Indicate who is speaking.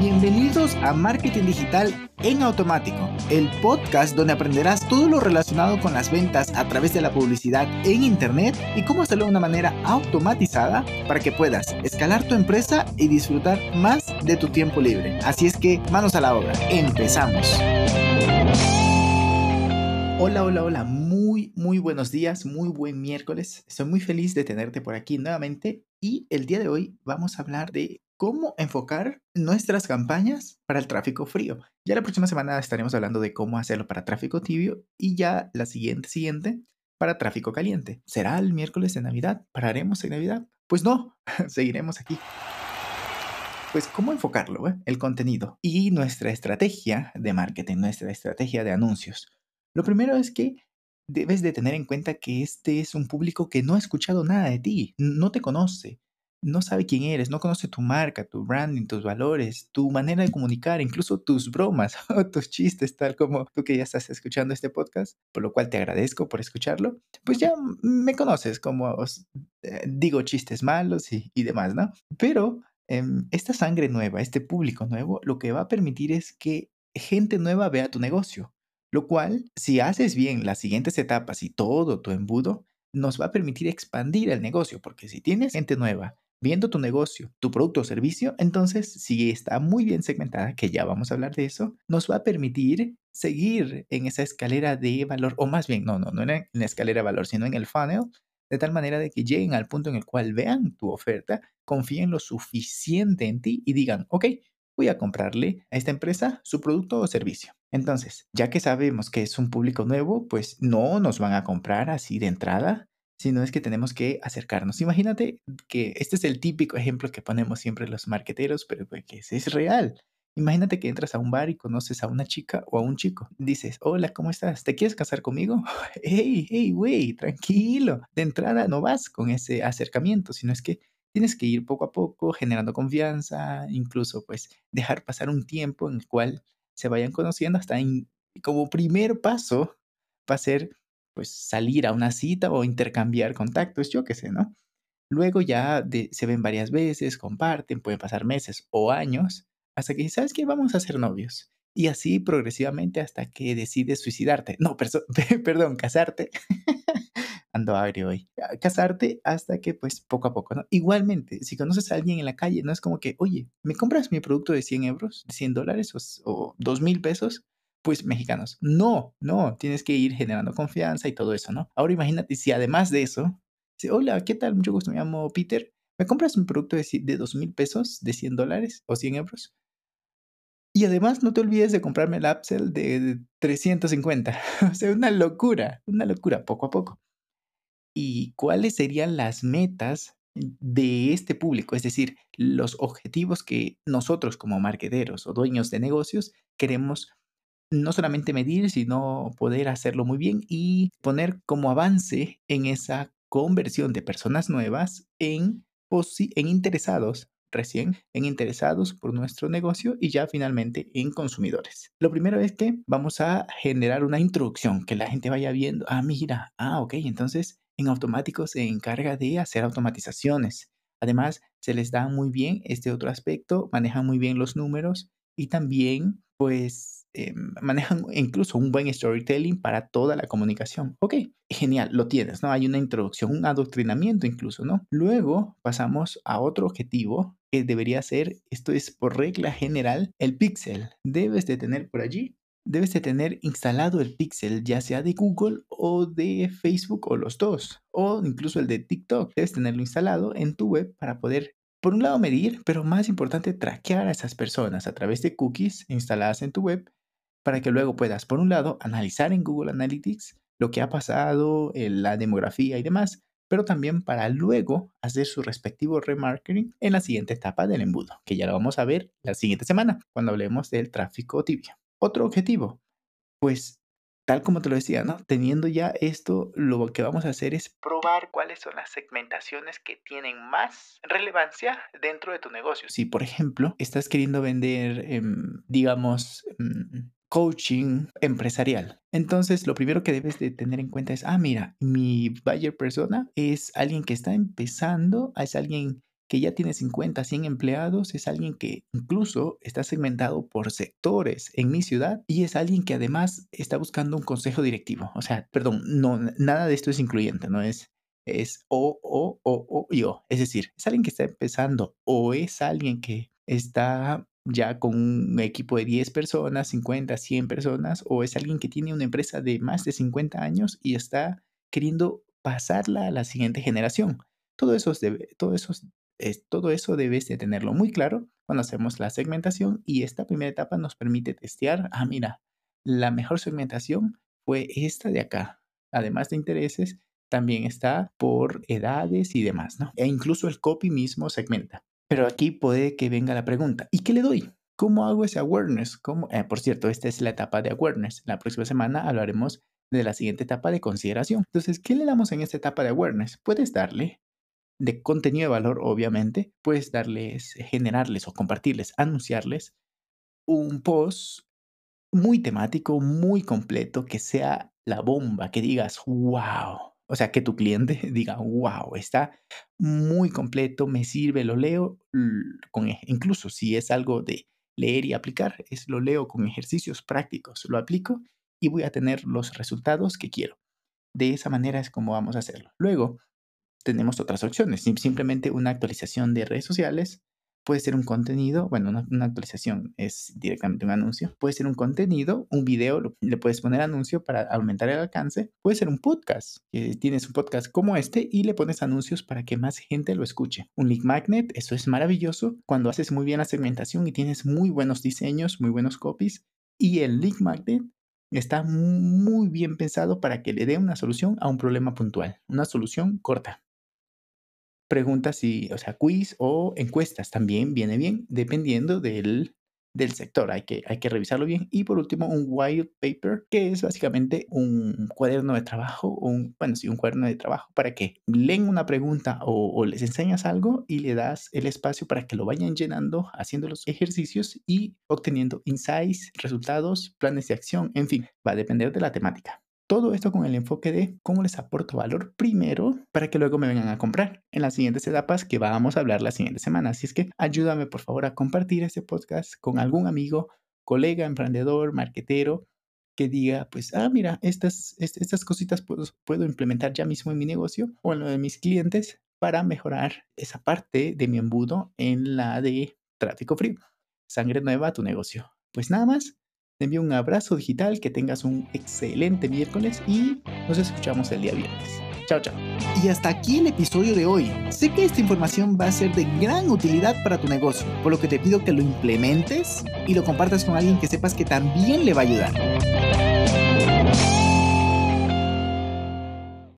Speaker 1: Bienvenidos a Marketing Digital en Automático, el podcast donde aprenderás todo lo relacionado con las ventas a través de la publicidad en Internet y cómo hacerlo de una manera automatizada para que puedas escalar tu empresa y disfrutar más de tu tiempo libre. Así es que manos a la obra, empezamos. Hola, hola, hola, muy, muy buenos días, muy buen miércoles. Estoy muy feliz de tenerte por aquí nuevamente y el día de hoy vamos a hablar de cómo enfocar nuestras campañas para el tráfico frío. Ya la próxima semana estaremos hablando de cómo hacerlo para tráfico tibio y ya la siguiente, siguiente, para tráfico caliente. ¿Será el miércoles de Navidad? ¿Pararemos en Navidad? Pues no, seguiremos aquí. Pues cómo enfocarlo, eh? el contenido y nuestra estrategia de marketing, nuestra estrategia de anuncios. Lo primero es que debes de tener en cuenta que este es un público que no ha escuchado nada de ti, no te conoce, no sabe quién eres, no conoce tu marca, tu branding, tus valores, tu manera de comunicar, incluso tus bromas o tus chistes, tal como tú que ya estás escuchando este podcast, por lo cual te agradezco por escucharlo, pues ya me conoces como eh, digo chistes malos y, demás, ¿no? Pero em, esta sangre nueva, este público nuevo, lo que va a permitir es que gente nueva vea tu negocio, lo cual, si haces bien las siguientes etapas y todo tu embudo, nos va a permitir expandir el negocio, porque si tienes gente nueva viendo tu negocio, tu producto o servicio, entonces si está muy bien segmentada, que ya vamos a hablar de eso, nos va a permitir seguir en esa escalera de valor, o más bien, no, no, no en la escalera de valor, sino en el funnel, de tal manera de que lleguen al punto en el cual vean tu oferta, confíen lo suficiente en ti y digan, ok, voy a comprarle a esta empresa su producto o servicio. Entonces, ya que sabemos que es un público nuevo, pues no nos van a comprar así de entrada, sino es que tenemos que acercarnos. Imagínate que este es el típico ejemplo que ponemos siempre los marqueteros, pero pues, que es real. Imagínate que entras a un bar y conoces a una chica o a un chico. Dices, hola, ¿cómo estás? ¿Te quieres casar conmigo? hey, hey, güey, tranquilo. De entrada no vas con ese acercamiento, sino es que tienes que ir poco a poco generando confianza, incluso pues dejar pasar un tiempo en el cual se vayan conociendo hasta como primer paso va a ser pues salir a una cita o intercambiar contactos, yo qué sé, ¿no? Luego ya se ven varias veces, comparten, pueden pasar meses o años, hasta que, ¿sabes qué? Vamos a ser novios. Y así progresivamente hasta que decides suicidarte. No, perdón, casarte. Ando agrio hoy. Casarte hasta que, pues, poco a poco, ¿no? Igualmente, si conoces a alguien en la calle, no es como que, oye, ¿me compras mi producto de 100 euros, 100 dólares o, o 2 mil pesos? Pues mexicanos. No, no, tienes que ir generando confianza y todo eso, ¿no? Ahora imagínate si además de eso, hola, ¿qué tal? Mucho gusto, me llamo Peter. ¿Me compras un producto de, de 2 mil pesos, de 100 dólares o 100 euros? Y además no te olvides de comprarme el Upsell de 350. o sea, una locura, una locura, poco a poco. ¿Y cuáles serían las metas de este público? Es decir, los objetivos que nosotros como marqueteros o dueños de negocios queremos no solamente medir, sino poder hacerlo muy bien y poner como avance en esa conversión de personas nuevas en, en interesados recién en interesados por nuestro negocio y ya finalmente en consumidores. Lo primero es que vamos a generar una introducción, que la gente vaya viendo, ah, mira, ah, ok, entonces en automático se encarga de hacer automatizaciones. Además, se les da muy bien este otro aspecto, manejan muy bien los números y también, pues, eh, manejan incluso un buen storytelling para toda la comunicación. Ok, genial, lo tienes, ¿no? Hay una introducción, un adoctrinamiento incluso, ¿no? Luego pasamos a otro objetivo que debería ser, esto es por regla general, el pixel. Debes de tener por allí debes de tener instalado el pixel, ya sea de Google o de Facebook o los dos, o incluso el de TikTok. Debes tenerlo instalado en tu web para poder por un lado medir, pero más importante, traquear a esas personas a través de cookies instaladas en tu web para que luego puedas, por un lado, analizar en Google Analytics lo que ha pasado, la demografía y demás, pero también para luego hacer su respectivo remarketing en la siguiente etapa del embudo, que ya lo vamos a ver la siguiente semana, cuando hablemos del tráfico tibio. Otro objetivo, pues tal como te lo decía, ¿no? Teniendo ya esto, lo que vamos a hacer es probar cuáles son las segmentaciones que tienen más relevancia dentro de tu negocio. Si, por ejemplo, estás queriendo vender, em, digamos, em, coaching empresarial. Entonces, lo primero que debes de tener en cuenta es, ah, mira, mi buyer persona es alguien que está empezando, es alguien que ya tiene 50, 100 empleados, es alguien que incluso está segmentado por sectores en mi ciudad y es alguien que además está buscando un consejo directivo. O sea, perdón, no, nada de esto es incluyente, no es es o, o, o, o y o. Es decir, es alguien que está empezando o es alguien que está ya con un equipo de 10 personas, 50, 100 personas, o es alguien que tiene una empresa de más de 50 años y está queriendo pasarla a la siguiente generación. Todo eso, debe, todo eso, es, todo eso debes de tenerlo muy claro cuando hacemos la segmentación y esta primera etapa nos permite testear, ah, mira, la mejor segmentación fue esta de acá. Además de intereses, también está por edades y demás, ¿no? E incluso el copy mismo segmenta. Pero aquí puede que venga la pregunta, ¿y qué le doy? ¿Cómo hago ese awareness? ¿Cómo? Eh, por cierto, esta es la etapa de awareness. La próxima semana hablaremos de la siguiente etapa de consideración. Entonces, ¿qué le damos en esta etapa de awareness? Puedes darle de contenido de valor, obviamente, puedes darles, generarles o compartirles, anunciarles un post muy temático, muy completo, que sea la bomba, que digas, wow, o sea, que tu cliente diga, wow, está muy completo, me sirve, lo leo, con, e-, incluso si es algo de leer y aplicar, es lo leo con ejercicios prácticos, lo aplico y voy a tener los resultados que quiero. De esa manera es como vamos a hacerlo. Luego, tenemos otras opciones, simplemente una actualización de redes sociales, Puede ser un contenido, bueno, una, actualización es directamente un anuncio. Puede ser un contenido, un video, le puedes poner anuncio para aumentar el alcance. Puede ser un podcast, tienes un podcast como este y le pones anuncios para que más gente lo escuche. Un link magnet, eso es maravilloso cuando haces muy bien la segmentación y tienes muy buenos diseños, muy buenos copies. Y el link magnet está muy bien pensado para que le dé una solución a un problema puntual, una solución corta preguntas y, o sea, quiz o encuestas también viene bien, dependiendo del, del sector. Hay que, hay que revisarlo bien. Y por último, un white paper, que es básicamente un cuaderno de trabajo, un, bueno, sí, un cuaderno de trabajo para que leen una pregunta o, o, les enseñas algo y le das el espacio para que lo vayan llenando, haciendo los ejercicios y obteniendo insights, resultados, planes de acción, en fin, va a depender de la temática. Todo esto con el enfoque de cómo les aporto valor primero para que luego me vengan a comprar en las siguientes etapas que vamos a hablar la siguiente semana. Así es que ayúdame por favor a compartir este podcast con algún amigo, colega, emprendedor, marquetero que diga, pues, ah, mira, estas, estas cositas puedo, puedo implementar ya mismo en mi negocio o en lo de mis clientes para mejorar esa parte de mi embudo en la de tráfico frío. Sangre nueva a tu negocio. Pues nada más, te envío un abrazo digital, que tengas un excelente miércoles y nos escuchamos el día viernes. Chao, chao.
Speaker 2: Y hasta aquí el episodio de hoy. Sé que esta información va a ser de gran utilidad para tu negocio, por lo que te pido que lo implementes y lo compartas con alguien que sepas que también le va a ayudar.